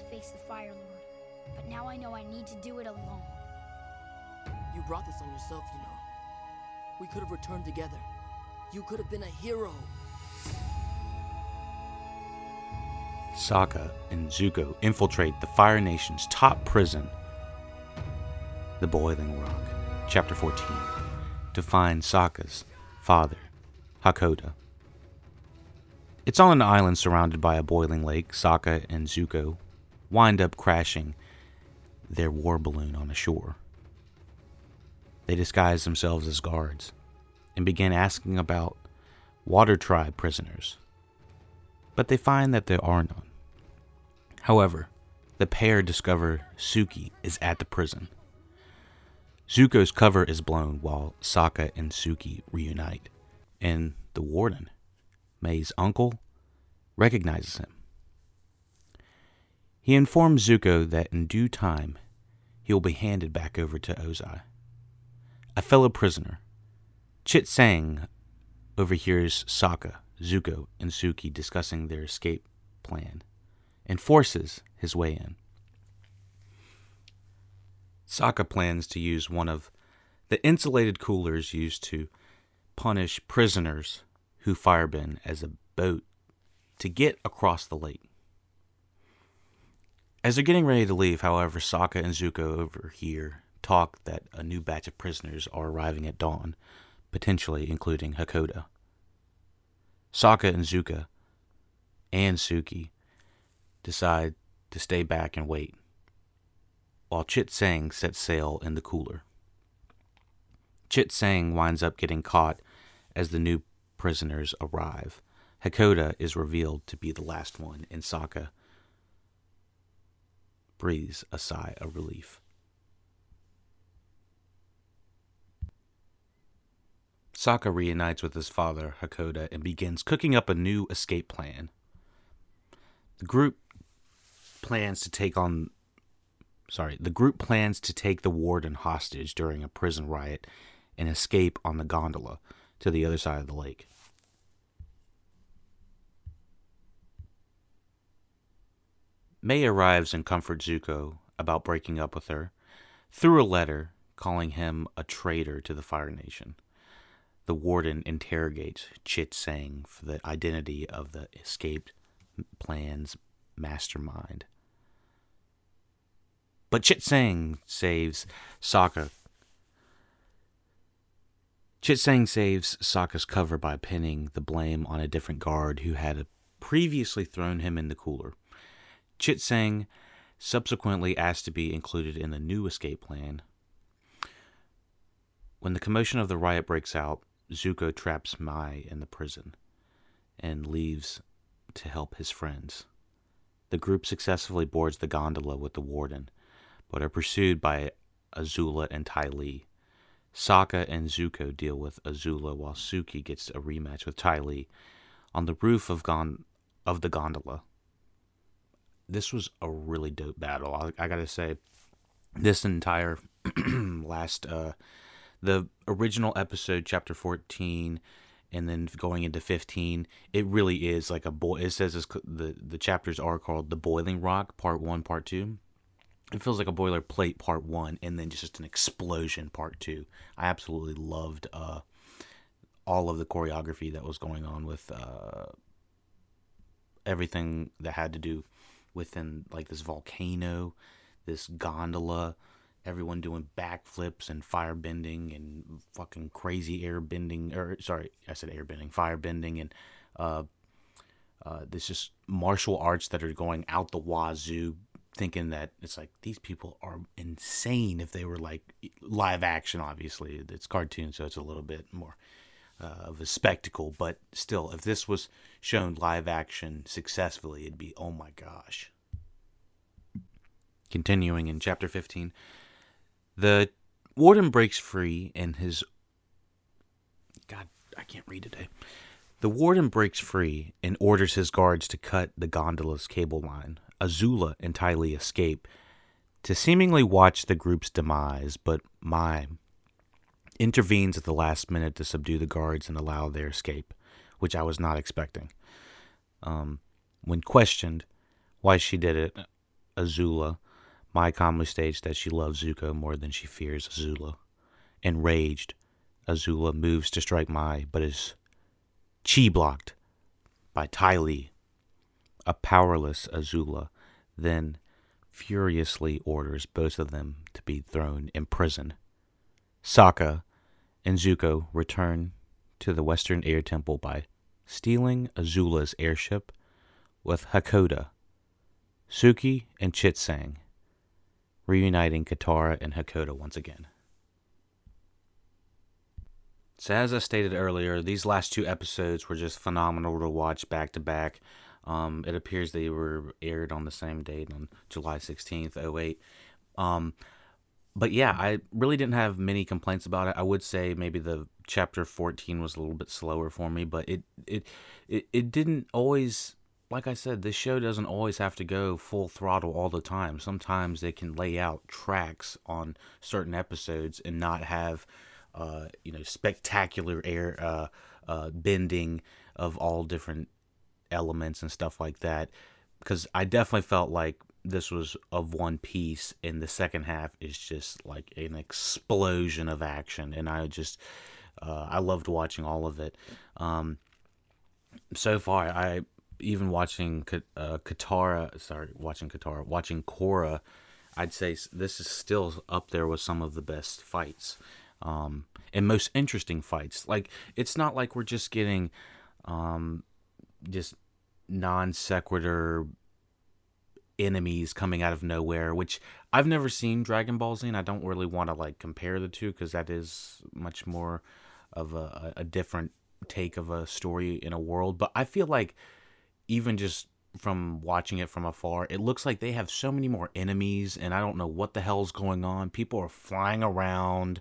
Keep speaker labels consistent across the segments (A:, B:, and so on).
A: to face the Fire Lord, but now I know I need to do it alone.
B: You brought this on yourself, you know. We could have returned together. You could have been a hero.
C: Sokka and Zuko infiltrate the Fire Nation's top prison, the Boiling Rock, Chapter 14, to find Sokka's father, Hakoda. It's on an island surrounded by a boiling lake. Sokka and Zuko wind up crashing their war balloon on the shore. They disguise themselves as guards and begin asking about Water Tribe prisoners. But they find that there are none. However, the pair discover Suki is at the prison. Zuko's cover is blown while Sokka and Suki reunite, and the warden, Mai's uncle, recognizes him. He informs Zuko that in due time he will be handed back over to Ozai. A fellow prisoner, Chit Sang, overhears Sokka, Zuko, and Suki discussing their escape plan and forces his way in. Sokka plans to use one of the insulated coolers used to punish prisoners who firebend as a boat to get across the lake. As they're getting ready to leave, however, Sokka and Zuko overhear talk that a new batch of prisoners are arriving at dawn, potentially including Hakoda. Sokka and Zuko and Suki decide to stay back and wait, while Chit Sang sets sail in the cooler. Chit Sang winds up getting caught as the new prisoners arrive. Hakoda is revealed to be the last one, and Sokka breathes a sigh of relief. Sokka reunites with his father, Hakoda, and begins cooking up a new escape plan. The group plans to take on sorry, the group plans to take the warden hostage during a prison riot and escape on the gondola to the other side of the lake. Mai arrives and comforts Zuko about breaking up with her through a letter calling him a traitor to the Fire Nation. The warden interrogates Chit Sang for the identity of the escaped plan's mastermind. But Chit Sang saves Sokka. Chit Sang saves Sokka's cover by pinning the blame on a different guard who had previously thrown him in the cooler. Chit Sang subsequently asked to be included in the new escape plan. When the commotion of the riot breaks out, Zuko traps Mai in the prison and leaves to help his friends. The group successfully boards the gondola with the warden, but are pursued by Azula and Ty Lee. Sokka and Zuko deal with Azula while Suki gets a rematch with Ty Lee on the roof of, gon- of the gondola this was a really dope battle. I, I gotta say, this entire last uh, the original episode, chapter fourteen, and then going into fifteen, it really is like a boy. It says the the chapters are called the Boiling Rock, Part One, Part Two. It feels like a boilerplate part one, and then just an explosion part two. I absolutely loved uh, all of the choreography that was going on with uh, everything that had to do within like this volcano, this gondola, everyone doing backflips and fire bending and fucking crazy air bending or sorry, I said air bending, fire bending and uh uh this just martial arts that are going out the wazoo thinking that it's like these people are insane if they were like live action obviously. It's cartoon so it's a little bit more Uh, of a spectacle, but still, if this was shown live action successfully, it'd be oh my gosh. Continuing in chapter 15, the warden breaks free and his. God, I can't read today. The warden breaks free and orders his guards to cut the gondola's cable line. Azula and Ty Lee escape to seemingly watch the group's demise, but Mai intervenes at the last minute to subdue the guards and allow their escape, which I was not expecting. Um, when questioned Why she did it, Azula. Mai calmly states that she loves Zuko more than she fears Azula. Enraged, Azula moves to strike Mai, but is chi blocked by Ty Lee. A powerless Azula then furiously orders both of them to be thrown in prison. Sokka and Zuko return to the Western Air Temple by stealing Azula's airship with Hakoda, Suki, and Chit-Sang, reuniting Katara and Hakoda once again. So, as I stated earlier, these last two episodes were just phenomenal to watch back to back. Um, it appears they were aired on the same date on July 16th, 08. Um, but yeah, I really didn't have many complaints about it. I would say maybe the chapter 14 was a little bit slower for me, but it it it, it didn't always like I said, this show doesn't always have to go full throttle all the time. Sometimes they can lay out tracks on certain episodes and not have uh, you know spectacular air uh, uh, bending of all different elements and stuff like that because I definitely felt like this was of one piece and the second half is just like an explosion of action and I just uh, I loved watching all of it. Um, so far I even watching uh, Katara sorry watching Katara watching Korra I'd say this is still up there with some of the best fights. Um, and most interesting fights. Like it's not like we're just getting um, just non sequitur enemies coming out of nowhere, which I've never seen Dragon Ball Z, and I don't really want to like compare the two because that is much more of a, a different take of a story in a world. But I feel like even just from watching it from afar, it looks like they have so many more enemies, and I don't know what the hell's going on. People are flying around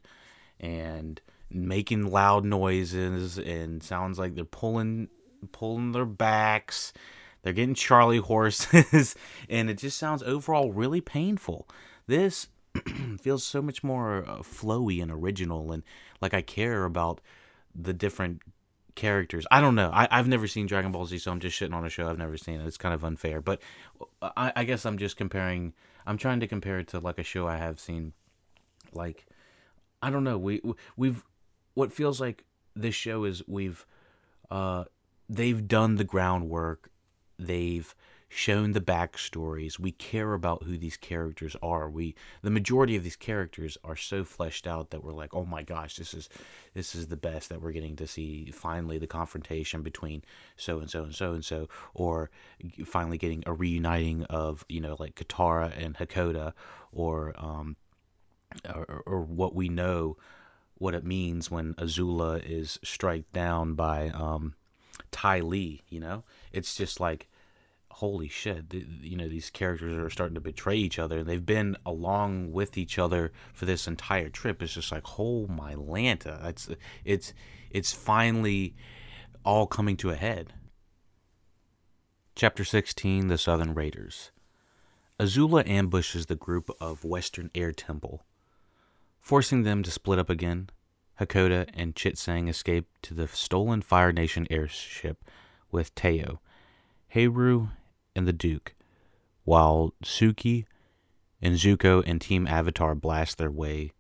C: and making loud noises, and sounds like they're pulling pulling their backs. They're getting Charlie horses, and it just sounds overall really painful. This feels so much more uh, flowy and original, and like I care about the different characters. I don't know. I, have never seen Dragon Ball Z, so I'm just shitting on a show I've never seen. It's kind of unfair, but I, I guess I'm just comparing. I'm trying to compare it to like a show I have seen. Like, I don't know. We we've what feels like this show is we've uh they've done the groundwork. They've shown the backstories. We care about who these characters are. We the majority of these characters are so fleshed out that we're like, oh my gosh, this is this is the best that we're getting to see. Finally, the confrontation between so and so and so and so, or finally getting a reuniting of you know like Katara and Hakoda, or um, or, or what we know what it means when Azula is struck down by um Ty Lee, you know? It's just like holy shit, the, you know, these characters are starting to betray each other. They've been along with each other for this entire trip. It's just like, oh my Lanta. It's it's it's finally all coming to a head. Chapter 16 The Southern Raiders. Azula ambushes the group of Western Air Temple, forcing them to split up again Hakoda and Chit-Sang escape to the stolen Fire Nation airship with Teo, Haru, and the Duke, while Suki and Zuko and Team Avatar blast their way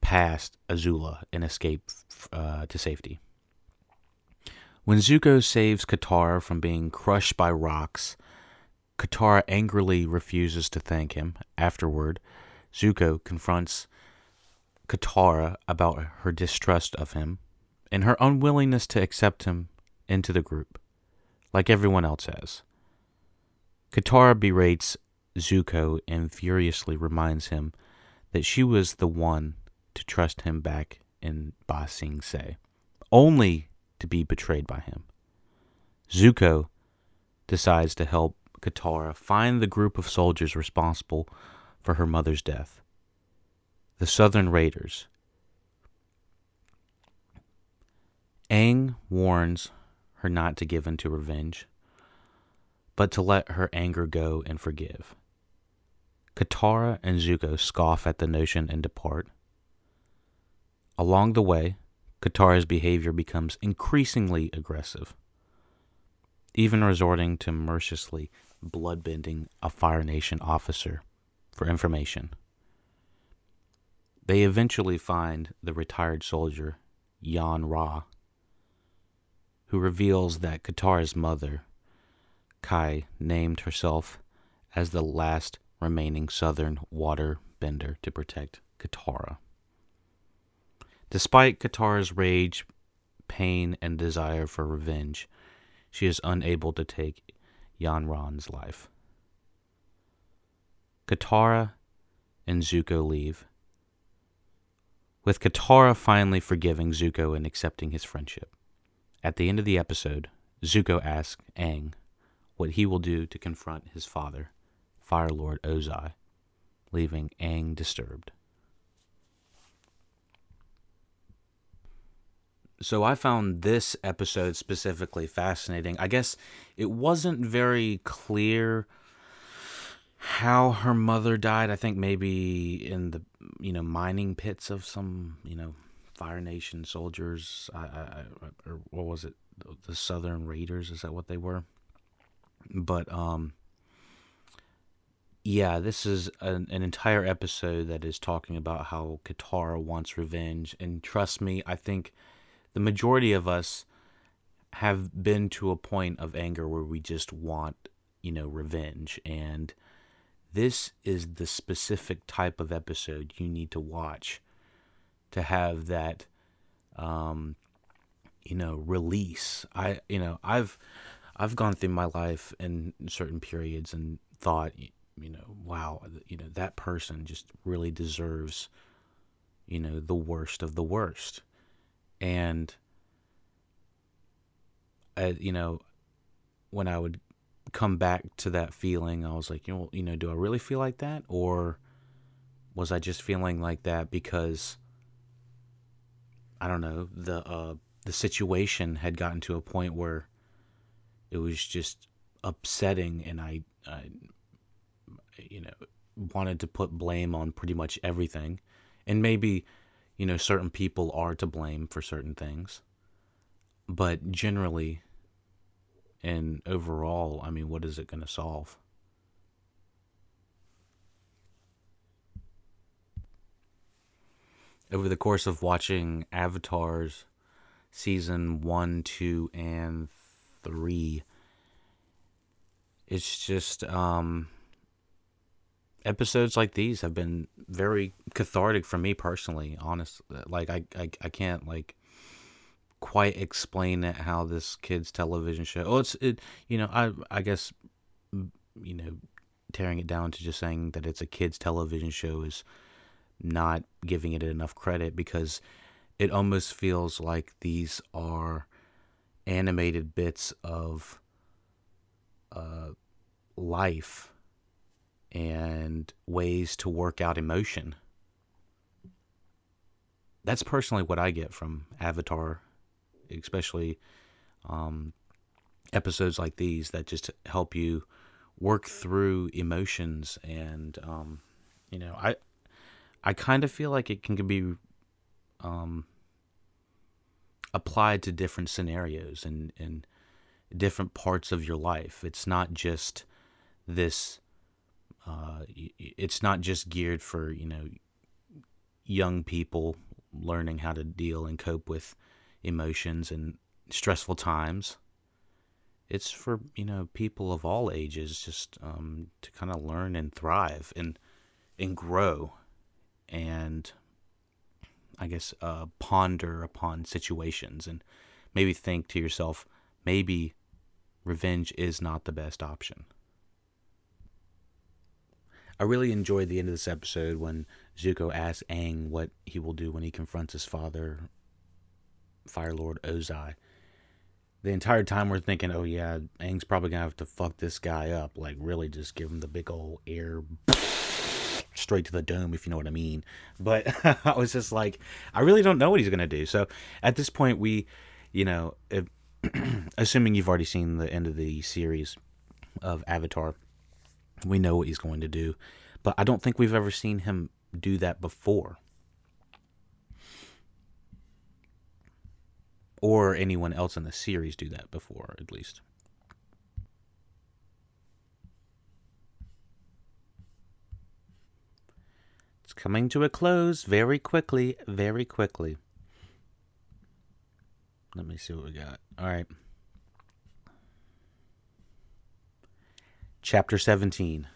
C: past Azula and escape uh, to safety. When Zuko saves Katara from being crushed by rocks, Katara angrily refuses to thank him. Afterward, Zuko confronts Katara about her distrust of him and her unwillingness to accept him into the group, like everyone else has. Katara berates Zuko and furiously reminds him that she was the one to trust him back in Ba Sing Se, only to be betrayed by him. Zuko decides to help Katara find the group of soldiers responsible for her mother's death the Southern Raiders. Aang warns her not to give in to revenge, but to let her anger go and forgive. Katara and Zuko scoff at the notion and depart. Along the way, Katara's behavior becomes increasingly aggressive, even resorting to mercilessly bloodbending a Fire Nation officer for information. They eventually find the retired soldier, Yon-Rha, who reveals that Katara's mother, Kya, named herself as the last remaining southern water bender to protect Katara. Despite Katara's rage, pain, and desire for revenge, she is unable to take Yon-Rha's life. Katara and Zuko leave, with Katara finally forgiving Zuko and accepting his friendship. At the end of the episode, Zuko asks Aang what he will do to confront his father, Fire Lord Ozai, leaving Aang disturbed. So I found this episode specifically fascinating. I guess it wasn't very clear how her mother died. I think maybe in the you know mining pits of some you know Fire Nation soldiers. I, I, or what was it? The Southern Raiders. Is that what they were? But um, yeah, this is an, an entire episode that is talking about how Katara wants revenge, and trust me, I think the majority of us have been to a point of anger where we just want, you know, revenge. And this is the specific type of episode you need to watch to have that, um, you know, release. I, you know, I've, I've gone through my life in certain periods and thought, you know, wow, you know, that person just really deserves, you know, the worst of the worst and uh, you know when i would come back to that feeling i was like you know you know do i really feel like that or was i just feeling like that because i don't know the uh the situation had gotten to a point where it was just upsetting and i i you know wanted to put blame on pretty much everything and maybe you know, certain people are to blame for certain things. But generally and overall, I mean, what is it going to solve? Over the course of watching Avatar's season one, two, and three, it's just um, episodes like these have been very cathartic for me personally Honestly, like I, I i can't like quite explain it how this kid's television show oh it's it you know i i guess you know tearing it down to just saying that it's a kids television show is not giving it enough credit because it almost feels like these are animated bits of uh, life and ways to work out emotion. That's personally what I get from Avatar, especially um, episodes like these that just help you work through emotions and um, you know I I kind of feel like it can be um, applied to different scenarios and and different parts of your life. It's not just this uh, it's not just geared for you know young people learning how to deal and cope with emotions and stressful times. It's for you know people of all ages just um, to kind of learn and thrive and and grow, and I guess uh, ponder upon situations and maybe think to yourself, maybe revenge is not the best option. I really enjoyed the end of this episode when Zuko asks Aang what he will do when he confronts his father, Fire Lord Ozai. The entire time we're thinking, oh yeah, Aang's probably gonna have to fuck this guy up. Like, really just give him the big old air straight to the dome, if you know what I mean. But I was just like, I really don't know what he's gonna do. So at this point, we, you know, if, assuming you've already seen the end of the series of Avatar we know what he's going to do. But I don't think we've ever seen him do that before. Or anyone else in the series do that before, at least. Coming to a close very quickly, very quickly. Let me see what we got. All right. Chapter 17.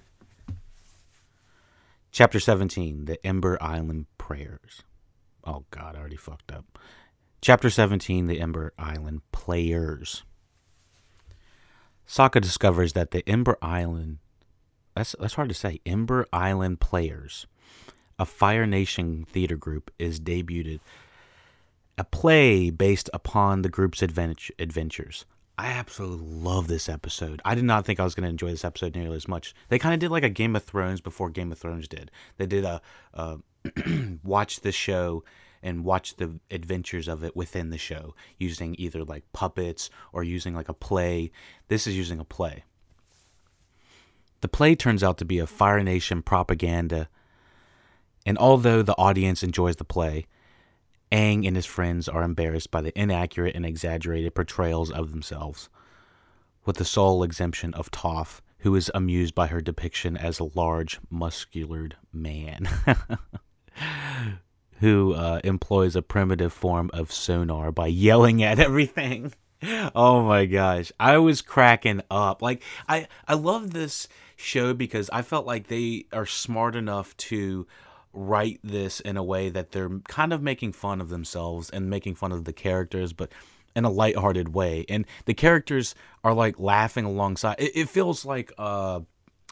C: Chapter 17 The Ember Island Prayers. Oh, God, I already fucked up. Chapter 17 The Ember Island Players. Sokka discovers that the Ember Island. That's, that's hard to say. Ember Island Players, a Fire Nation theater group, is debuted. A play based upon the group's adventure, adventures. I absolutely love this episode. I did not think I was going to enjoy this episode nearly as much. They kind of did like a Game of Thrones before Game of Thrones did. They did a, a watch the show and watch the adventures of it within the show using either like puppets or using like a play. This is using a play. The play turns out to be a Fire Nation propaganda, and although the audience enjoys the play, Aang and his friends are embarrassed by the inaccurate and exaggerated portrayals of themselves, with the sole exemption of Toph, who is amused by her depiction as a large, muscular man who uh, employs a primitive form of sonar by yelling at everything. Oh my gosh, I was cracking up. Like I I love this show because I felt like they are smart enough to write this in a way that they're kind of making fun of themselves and making fun of the characters, but in a lighthearted way. And the characters are like laughing alongside. It, it feels like uh,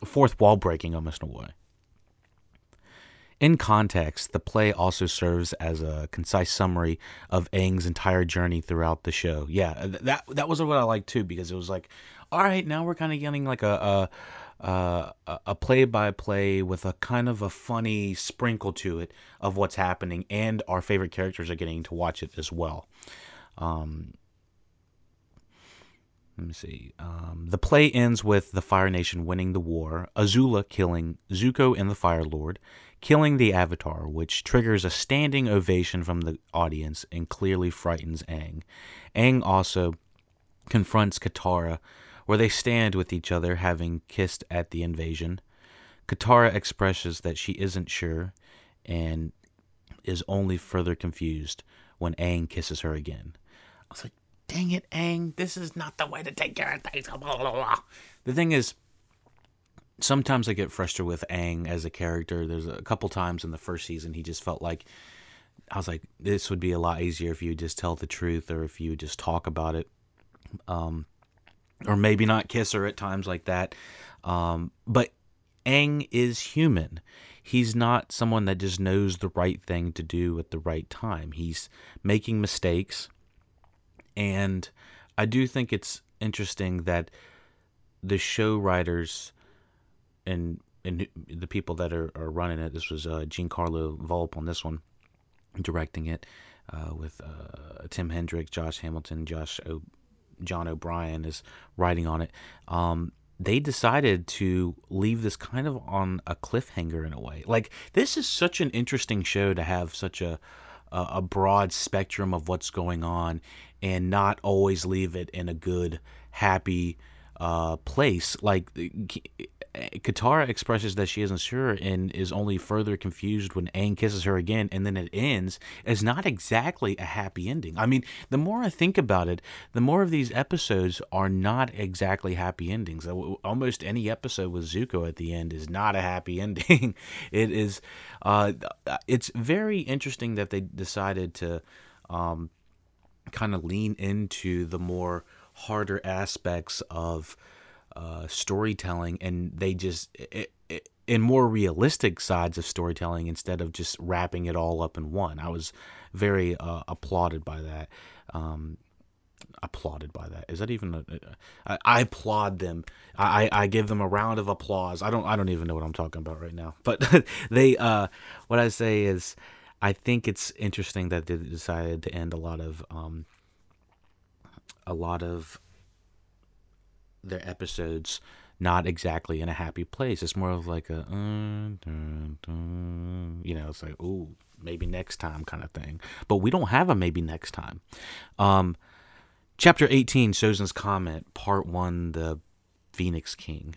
C: fourth wall breaking almost in a way. In context, the play also serves as a concise summary of Aang's entire journey throughout the show. Yeah, that that was what I liked too because it was like, all right, now we're kind of getting like a, a uh, a play by play with a kind of a funny sprinkle to it of what's happening, and our favorite characters are getting to watch it as well. Um, let me see. Um, the play ends with the Fire Nation winning the war, Azula killing Zuko and the Fire Lord, killing the Avatar, which triggers a standing ovation from the audience and clearly frightens Aang. Aang also confronts Katara where they stand with each other having kissed at the invasion. Katara expresses that she isn't sure and is only further confused when Aang kisses her again. I was like, dang it, Aang, this is not the way to take care of things. The thing is, sometimes I get frustrated with Aang as a character. There's a couple times in the first season he just felt like I was like, this would be a lot easier if you just tell the truth or if you just talk about it. Um, or maybe not kiss her at times like that. Um, but Aang is human. He's not someone that just knows the right thing to do at the right time. He's making mistakes. And I do think it's interesting that the show writers and and the people that are, are running it, this was uh, Giancarlo Volpe on this one, directing it uh, with uh, Tim Hedrick, Josh Hamilton, Josh John O'Brien is writing on it. Um, they decided to leave this kind of on a cliffhanger in a way. Like this is such an interesting show to have such a a broad spectrum of what's going on and not always leave it in a good happy uh, place. Like Katara expresses that she isn't sure and is only further confused when Aang kisses her again, and then it ends is not exactly a happy ending. I mean, the more I think about it, the more of these episodes are not exactly happy endings. Almost any episode with Zuko at the end is not a happy ending. it is. Uh, it's very interesting that they decided to um, kind of lean into the more harder aspects of uh, storytelling, and they just it, it, in more realistic sides of storytelling instead of just wrapping it all up in one. I was very uh, applauded by that. Um, applauded by that. Is that even? A, I, I applaud them. I, I give them a round of applause. I don't I don't even know what I'm talking about right now. But they uh, what I say is, I think it's interesting that they decided to end a lot of um, a lot of their episodes not exactly in a happy place. It's more of like a, dun, you know, it's like, oh, maybe next time kind of thing. But we don't have a maybe next time. Um, chapter 18, Sozin's Comet, Part 1, The Phoenix King.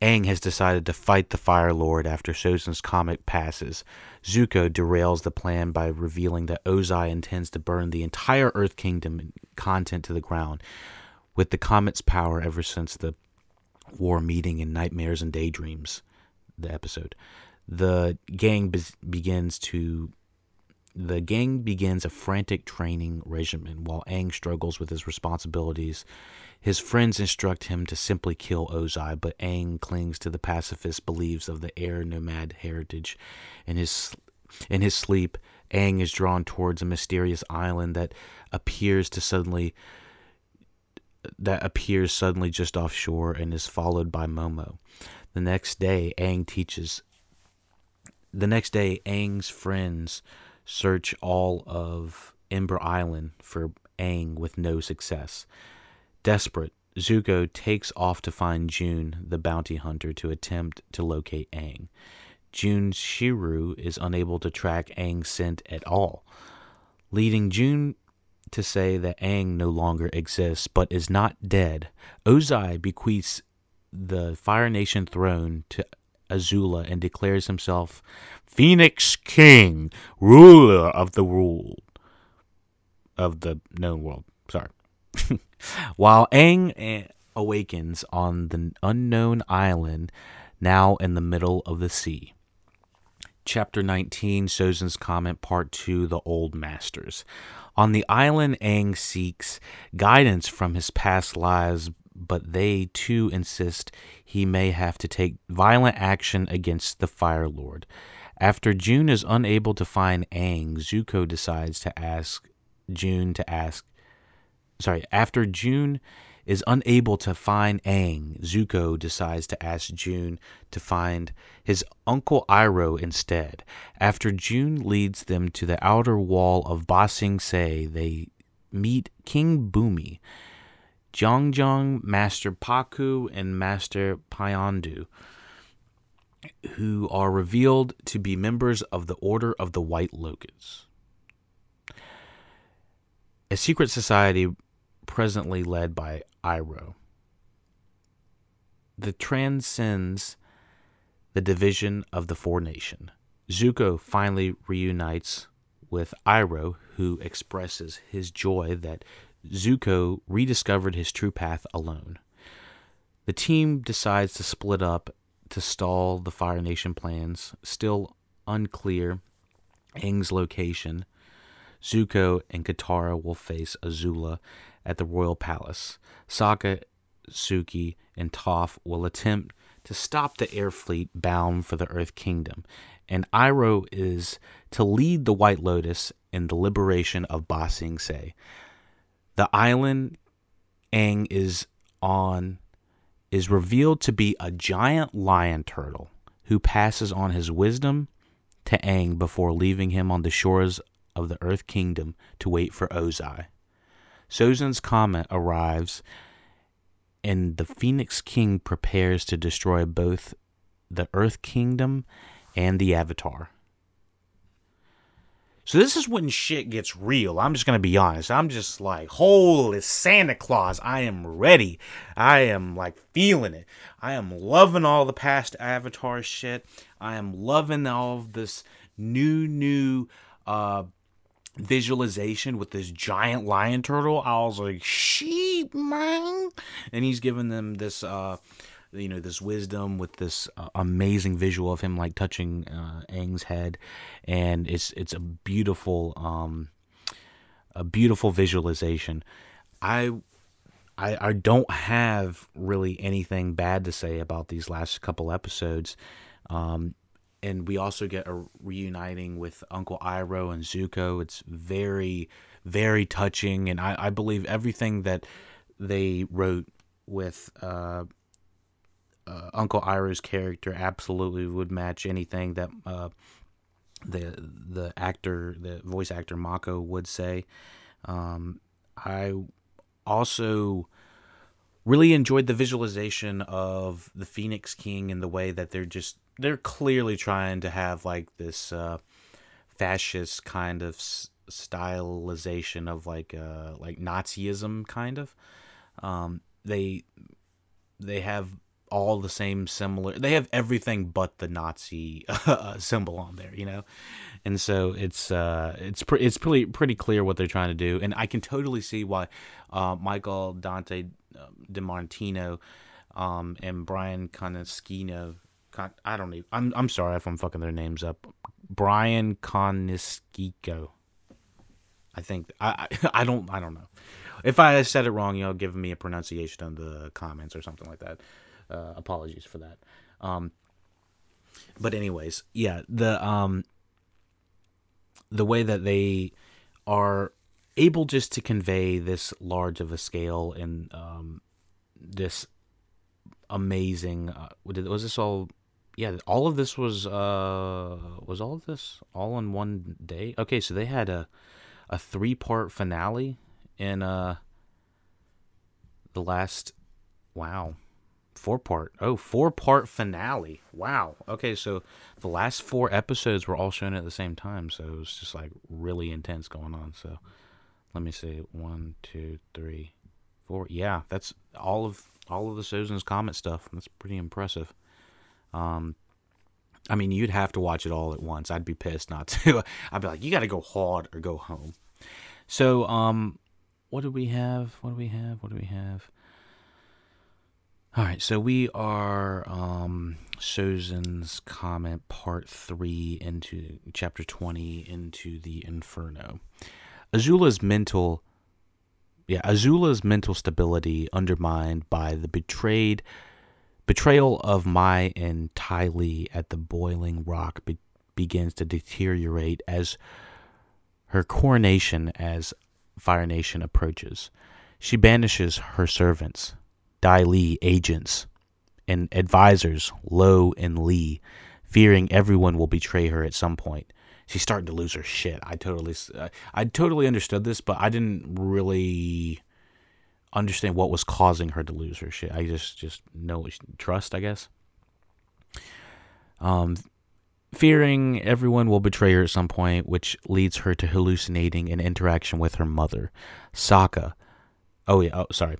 C: Aang has decided to fight the Fire Lord after Sozin's comet passes. Zuko derails the plan by revealing that Ozai intends to burn the entire Earth Kingdom content to the ground. With the comet's power ever since the war meeting in Nightmares and Daydreams, the episode, the gang be- begins to the gang begins a frantic training regimen while Aang struggles with his responsibilities. His friends instruct him to simply kill Ozai, but Aang clings to the pacifist beliefs of the air nomad heritage. In his in his sleep, Aang is drawn towards a mysterious island that appears to suddenly that appears suddenly just offshore and is followed by Momo. The next day, Aang teaches the next day Aang's friends search all of Ember Island for Aang with no success. Desperate, Zuko takes off to find June, the bounty hunter, to attempt to locate Aang. June's Shirshu is unable to track Aang's scent at all, leading June to say that Aang no longer exists but is not dead. Ozai bequeaths the Fire Nation throne to Azula and declares himself Phoenix King, ruler of the world of the known world. Sorry. While Aang awakens on the unknown island, now in the middle of the sea. Chapter 19, Sozin's Comet, Part 2 The Old Masters. On the island, Aang seeks guidance from his past lives, but they too insist he may have to take violent action against the Fire Lord. After June is unable to find Aang, Zuko decides to ask June to ask. Sorry, after June is unable to find Aang, Zuko decides to ask June to find his uncle Iroh instead. After June leads them to the outer wall of Ba Sing Se, they meet King Bumi, Jeong Jeong, Master Pakku, and Master Piandao, who are revealed to be members of the Order of the White Lotus, a secret society presently led by Iroh. The transcends the division of the four nation. Zuko finally reunites with Iroh, who expresses his joy that Zuko rediscovered his true path alone. The team decides to split up to stall the Fire Nation plans, still unclear Aang's location. Zuko and Katara will face Azula at the royal palace. Sokka, Suki, and Toph will attempt to stop the air fleet bound for the Earth Kingdom, and Iroh is to lead the White Lotus in the liberation of Ba Sing Se. The island Aang is on is revealed to be a giant lion turtle who passes on his wisdom to Aang before leaving him on the shores of the Earth Kingdom to wait for Ozai. Sozin's comet arrives, and the Phoenix King prepares to destroy both the Earth Kingdom and the Avatar. So this is when shit gets real. I'm just gonna be honest. I'm just like, holy Santa Claus, I am ready. I am like feeling it. I am loving all the past Avatar shit. I am loving all of this new, new uh visualization with this giant lion turtle. I was like, sheep man. And he's giving them this uh you know this wisdom with this uh, amazing visual of him like touching uh, Aang's head, and it's it's a beautiful um, a beautiful visualization. I, I I don't have really anything bad to say about these last couple episodes. Um, and we also get a reuniting with Uncle Iroh and Zuko. It's very, very touching, and I, I believe everything that they wrote with uh, uh, Uncle Iroh's character absolutely would match anything that uh, the the actor, the voice actor Mako would say. Um, I also really enjoyed the visualization of the Phoenix King and the way that they're just they're clearly trying to have like this uh, fascist kind of s- stylization of like uh, like Nazism kind of. Um, they they have all the same similar. They have everything but the Nazi uh, symbol on there, you know, and so it's uh, it's pre- it's pretty pretty clear what they're trying to do, and I can totally see why uh, Michael Dante um, DiMartino um, and Brian Coneschino. Con- I don't even. I'm I'm sorry if I'm fucking their names up. Brian Coneschino. I think I, I I don't I don't know. If I said it wrong, you know, give me a pronunciation in the comments or something like that. Uh, apologies for that. Um, but anyways, yeah, the um, the way that they are able just to convey this large of a scale and um, this amazing. Uh, was this all? Yeah, all of this was uh, was all of this all in one day. Okay, so they had a a three part finale in uh the last wow four part oh four part finale wow okay so the last four episodes were all shown at the same time so it was just like really intense going on so let me see one two three four yeah that's all of all of the Sozin's Comet stuff that's pretty impressive um I mean, you'd have to watch it all at once. I'd be pissed not to. I'd be like, you got to go hard or go home. So, um, what do we have? What do we have? What do we have? All right, so we are um, Sozin's Comet Part 3 into Chapter 20 into the Inferno. Azula's mental yeah, Azula's mental stability undermined by the betrayed betrayal of Mai and Ty Li at the Boiling Rock be- begins to deteriorate as her coronation as Fire Nation approaches. She banishes her servants, Dai Li agents, and advisors, Lo and Lee, fearing everyone will betray her at some point. She's starting to lose her shit. I totally, uh, I totally understood this, but I didn't really understand what was causing her to lose her shit. I just, just know trust, I guess. Um, fearing everyone will betray her at some point, which leads her to hallucinating an interaction with her mother, Sokka. Oh yeah, oh sorry.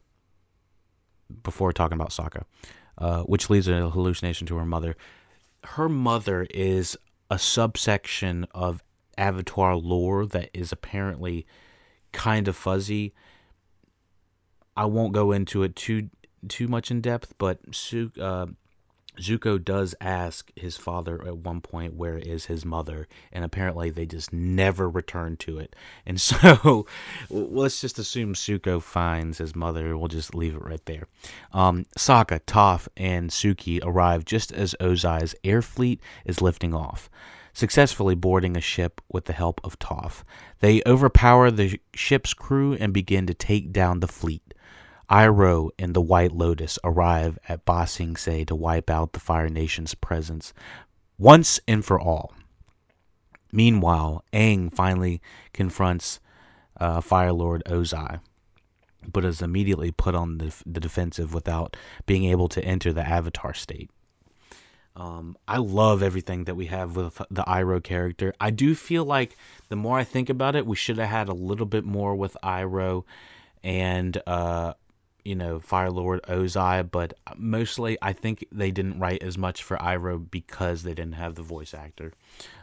C: Before talking about Sokka, uh, which leads to a hallucination to her mother. Her mother is a subsection of Avatar lore that is apparently kind of fuzzy. I won't go into it too too much in depth, but Su- uh, Zuko does ask his father at one point where is his mother, and apparently they just never return to it. And so let's just assume Zuko finds his mother. We'll just leave it right there. Um, Sokka, Toph, and Suki arrive just as Ozai's air fleet is lifting off, successfully boarding a ship with the help of Toph. They overpower the ship's crew and begin to take down the fleet. Iroh and the White Lotus arrive at Ba Sing Se to wipe out the Fire Nation's presence once and for all. Meanwhile, Aang finally confronts uh, Fire Lord Ozai, but is immediately put on the, the defensive without being able to enter the Avatar state. Um, I love everything that we have with the Iroh character. I do feel like the more I think about it, we should have had a little bit more with Iroh and uh, you know, Fire Lord Ozai, but mostly I think they didn't write as much for Iroh because they didn't have the voice actor,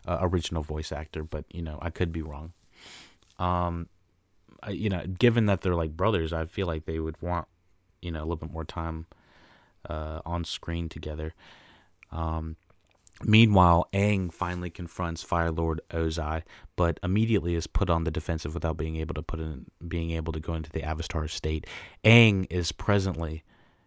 C: uh, original voice actor. But you know, I could be wrong. Um, I, you know, given that they're like brothers, I feel like they would want, you know, a little bit more time uh, on screen together. Um, Meanwhile, Aang finally confronts Fire Lord Ozai, but immediately is put on the defensive without being able to put in being able to go into the Avatar state. Aang is presently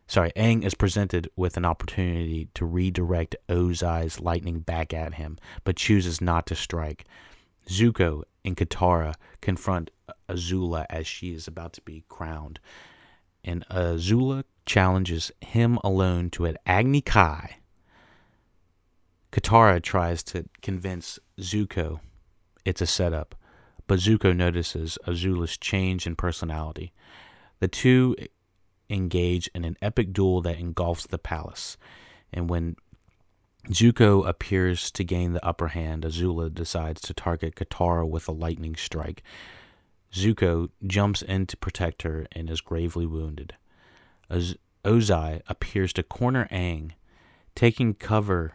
C: sorry, Aang is presented with an opportunity to redirect Ozai's lightning back at him, but chooses not to strike. Zuko and Katara confront Azula as she is about to be crowned, and Azula challenges him alone to an Agni Kai Katara tries to convince Zuko it's a setup, but Zuko notices Azula's change in personality. The two engage in an epic duel that engulfs the palace, and when Zuko appears to gain the upper hand, Azula decides to target Katara with a lightning strike. Zuko jumps in to protect her and is gravely wounded. Az- Ozai appears to corner Aang, taking cover.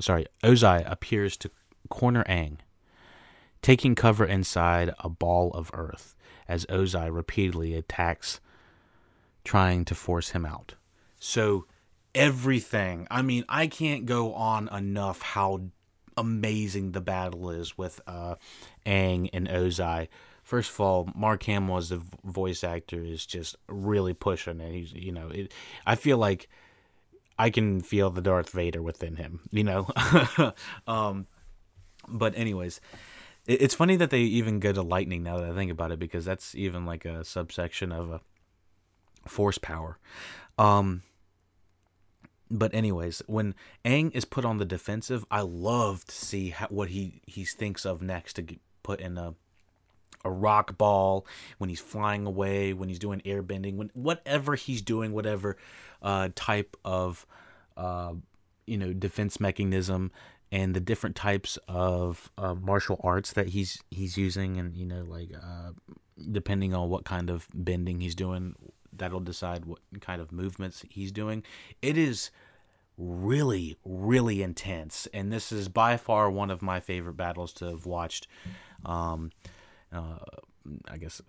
C: Sorry, Ozai appears to corner Aang, taking cover inside a ball of earth as Ozai repeatedly attacks, trying to force him out. So, everything. I mean, I can't go on enough how amazing the battle is with uh, Aang and Ozai. First of all, Mark Hamill as the voice actor is just really pushing it. He's, you know, it, I feel like I can feel the Darth Vader within him, you know. um, but anyways, it, it's funny that they even go to lightning now that I think about it because that's even like a subsection of a force power. Um, but anyways, when Aang is put on the defensive, I love to see how, what he he thinks of next to put in a a rock ball when he's flying away, when he's doing airbending, when whatever he's doing, whatever uh, type of uh, you know defense mechanism and the different types of uh, martial arts that he's he's using, and you know like uh, depending on what kind of bending he's doing, that'll decide what kind of movements he's doing. It is really, really intense, and this is by far one of my favorite battles to have watched. Um, uh, I guess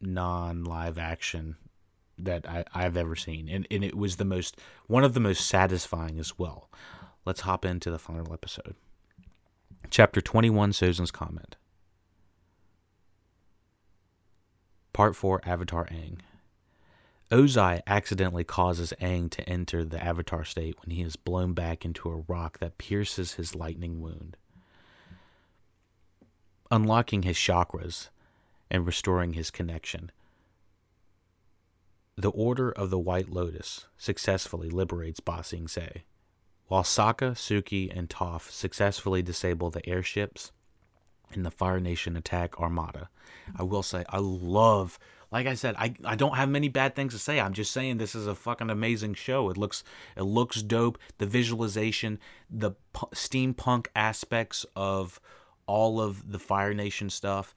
C: non live action that I, I've ever seen, and and it was the most one of the most satisfying as well. Let's hop into the final episode. Chapter 21 Sozin's Comet. Part 4 Avatar Aang. Ozai accidentally causes Aang to enter the Avatar state when he is blown back into a rock that pierces his lightning wound. Unlocking his chakras and restoring his connection. The Order of the White Lotus successfully liberates Ba Sing Se, while Sokka, Suki, and Toph successfully disable the airships in the Fire Nation attack armada. I will say, I love, like I said, I, I don't have many bad things to say. I'm just saying this is a fucking amazing show. It looks it looks dope. The visualization, the pu- steampunk aspects of all of the Fire Nation stuff,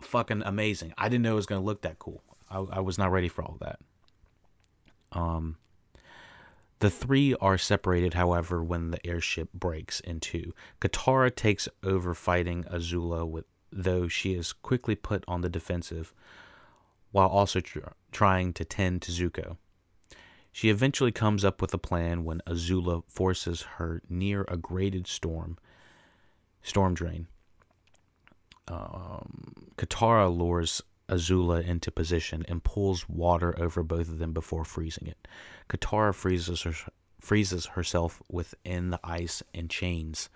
C: fucking amazing. I didn't know it was gonna look that cool. I, I was not ready for all that. Um, the three are separated, however, when the airship breaks in two. Katara takes over fighting Azula, with, though she is quickly put on the defensive, while also tr- trying to tend to Zuko. She eventually comes up with a plan when Azula forces her near a grated storm storm drain. Um, Katara lures Azula into position and pulls water over both of them before freezing it. Katara freezes her, freezes herself within the ice and chains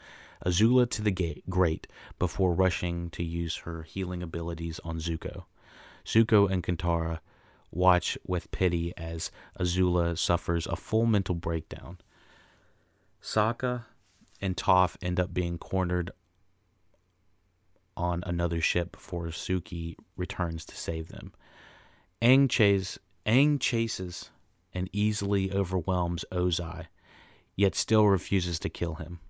C: Azula to the gate, grate before rushing to use her healing abilities on Zuko. Zuko and Katara watch with pity as Azula suffers a full mental breakdown. Sokka and Toph end up being cornered on another ship before Suki returns to save them. Aang, chase, Aang chases and easily overwhelms Ozai, yet still refuses to kill him.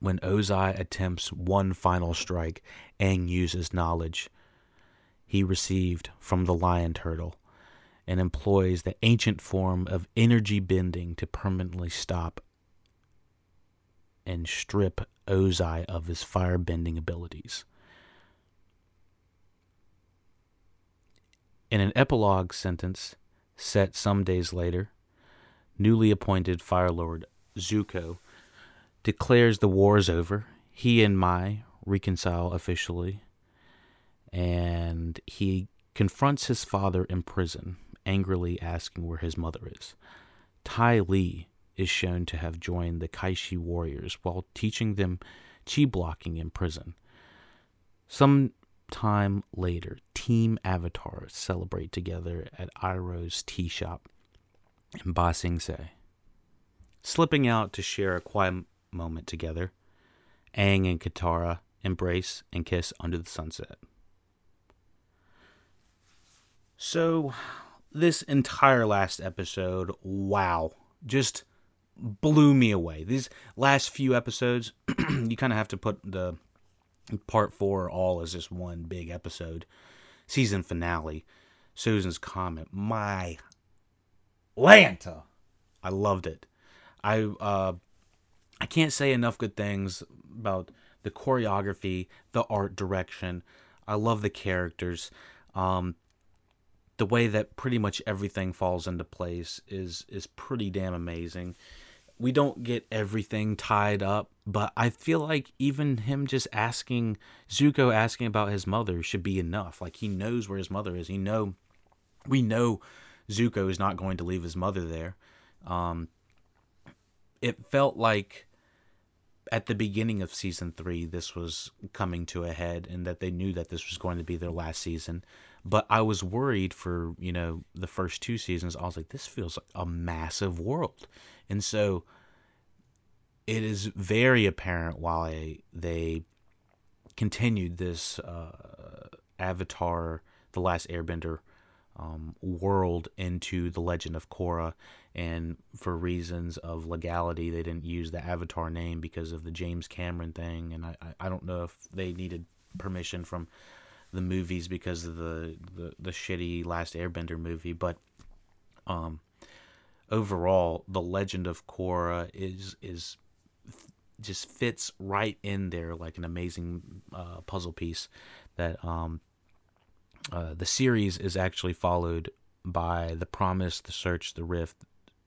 C: When Ozai attempts one final strike, Aang uses knowledge he received from the lion turtle and employs the ancient form of energy bending to permanently stop and strip Ozai of his firebending abilities. In an epilogue sentence set some days later, newly appointed Fire Lord Zuko declares the war is over. He and Mai reconcile officially, and he confronts his father in prison, angrily asking where his mother is. Ty Lee is shown to have joined the Kyoshi warriors while teaching them chi blocking in prison. Some time later, Team Avatar celebrate together at Iroh's tea shop in Ba Sing Se. Slipping out to share a quiet moment together, Aang and Katara embrace and kiss under the sunset. So, this entire last episode, wow, just blew me away. These last few episodes, you kind of have to put the part four all as just one big episode, season finale. Sozin's Comet. My Lanta. I loved it. I uh, I can't say enough good things about the choreography, the art direction. I love the characters. Um, the way that pretty much everything falls into place is is pretty damn amazing. We don't get everything tied up, but I feel like even him just asking Zuko asking about his mother should be enough. Like he knows where his mother is. He know we know Zuko is not going to leave his mother there. Um, it felt like at the beginning of season three, this was coming to a head, and that they knew that this was going to be their last season. But I was worried for you know the first two seasons. I was like, this feels like a massive world, and so it is very apparent why they continued this uh, Avatar: The Last Airbender um, world into the Legend of Korra, and for reasons of legality, they didn't use the Avatar name because of the James Cameron thing, and I I don't know if they needed permission from the movies because of the the, the shitty Last Airbender movie, but um overall the Legend of Korra is is just fits right in there like an amazing uh, puzzle piece that um uh, the series is actually followed by The Promise, The Search, The Rift,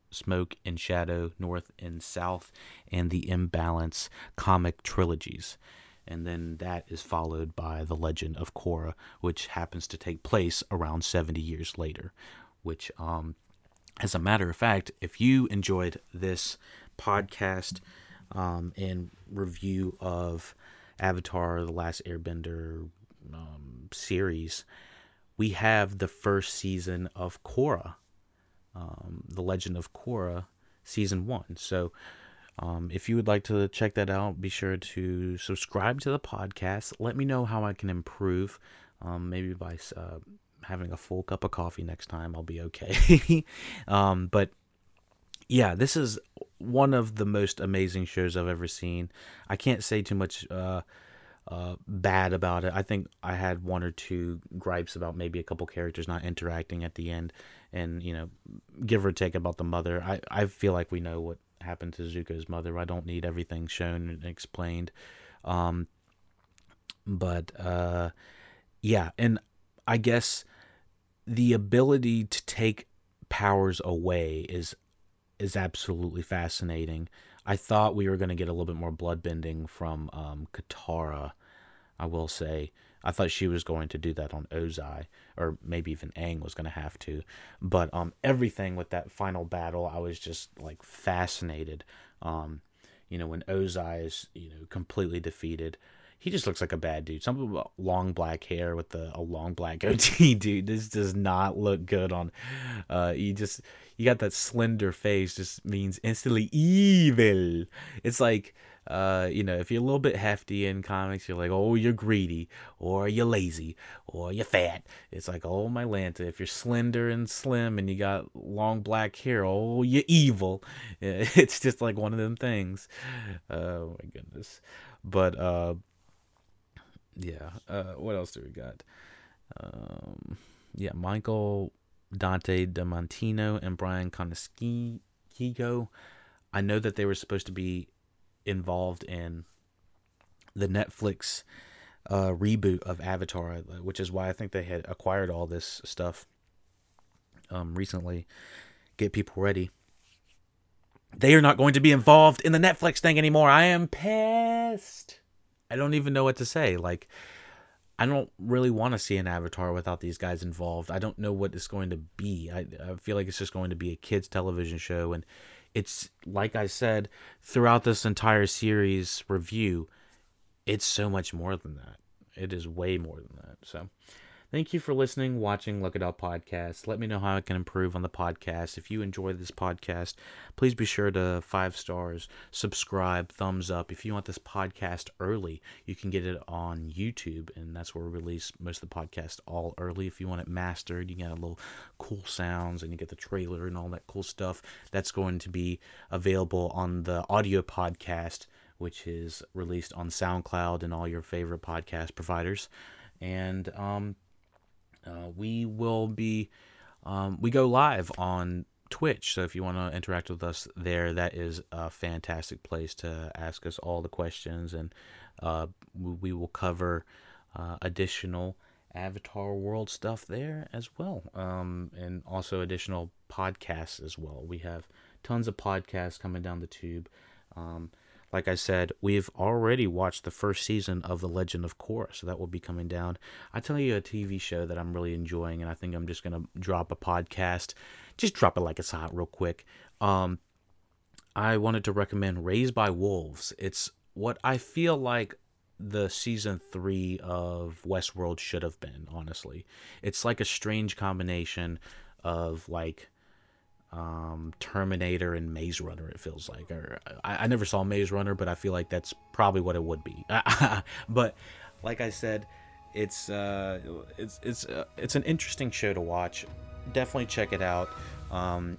C: Smoke and Shadow, North and South, and the Imbalance comic trilogies. And then that is followed by The Legend of Korra, which happens to take place around 70 years later. Which, um, as a matter of fact, if you enjoyed this podcast um, and review of Avatar The Last Airbender um, series, we have the first season of Korra, um, The Legend of Korra, season one. So, um, if you would like to check that out, be sure to subscribe to the podcast. Let me know how I can improve. Um, maybe by uh, having a full cup of coffee next time, I'll be okay. um, but yeah, this is one of the most amazing shows I've ever seen. I can't say too much. Uh, uh, bad about it. I think I had one or two gripes about maybe a couple characters not interacting at the end, and you know, give or take about the mother. I I feel like we know what happened to Zuko's mother. I don't need everything shown and explained. Um, but uh, yeah, and I guess the ability to take powers away is is absolutely fascinating. I thought we were going to get a little bit more bloodbending from um, Katara. I will say. I thought she was going to do that on Ozai, or maybe even Aang was going to have to. But um, everything with that final battle, I was just like fascinated. Um, you know, when Ozai is you know completely defeated, he just looks like a bad dude. Some about long black hair with the, a long black goatee, dude. This does not look good on. Uh, you just you got that slender face, just means instantly evil. It's like. Uh, you know, if you're a little bit hefty in comics, you're like, oh, you're greedy, or you're lazy, or you're fat. It's like, oh, my Lanta. If you're slender and slim and you got long black hair, oh, you're evil. It's just like one of them things. Oh my goodness. But uh, yeah. Uh, what else do we got? Um, yeah, Michael Dante DiMartino and Bryan Konietzko. I know that they were supposed to be involved in the Netflix uh, reboot of Avatar, which is why I think they had acquired all this stuff um, recently. Get people ready. They are not going to be involved in the Netflix thing anymore. I am pissed. I don't even know what to say. Like, I don't really want to see an Avatar without these guys involved. I don't know what it's going to be. I, I feel like it's just going to be a kids' television show. And it's, like I said, throughout this entire series review, it's so much more than that. It is way more than that. So, Thank you for listening, watching Look It Up podcast. Let me know how I can improve on the podcast. If you enjoy this podcast, please be sure to five stars, subscribe, thumbs up. If you want this podcast early, you can get it on YouTube, and that's where we release most of the podcast all early. If you want it mastered, you get a little cool sounds and you get the trailer and all that cool stuff. That's going to be available on the audio podcast, which is released on SoundCloud and all your favorite podcast providers. And um, Uh, we will be, um, we go live on Twitch. So if you want to interact with us there, that is a fantastic place to ask us all the questions, and uh, we will cover uh, additional Avatar World stuff there as well, um, and also additional podcasts as well. We have tons of podcasts coming down the tube. Um, like I said, we've already watched the first season of The Legend of Korra, so that will be coming down. I tell you a TV show that I'm really enjoying, and I think I'm just gonna drop a podcast. Just drop it like it's hot, real quick. Um, I wanted to recommend Raised by Wolves. It's what I feel like the season three of Westworld should have been. Honestly, it's like a strange combination of like um, Terminator and Maze Runner. It feels like, or I, I never saw Maze Runner, but I feel like that's probably what it would be. but like I said, it's uh, it's it's uh, it's an interesting show to watch. Definitely check it out. Um,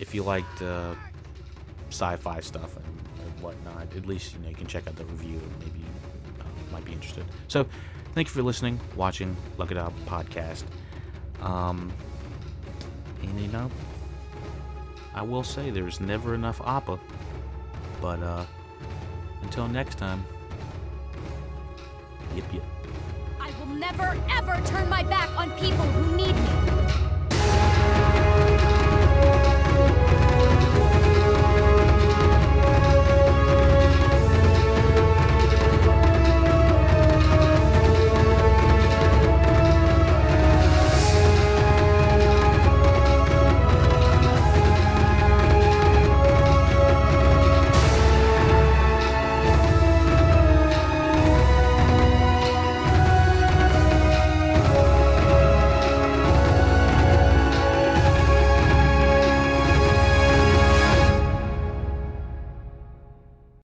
C: if you liked uh, sci-fi stuff and, and, whatnot, at least you know you can check out the review and maybe uh, might be interested. So, thank you for listening, watching, look it up podcast. Um, and you know. I will say there's never enough Appa. But uh until next time. Yip yip.
A: I will never ever turn my back on people who need me.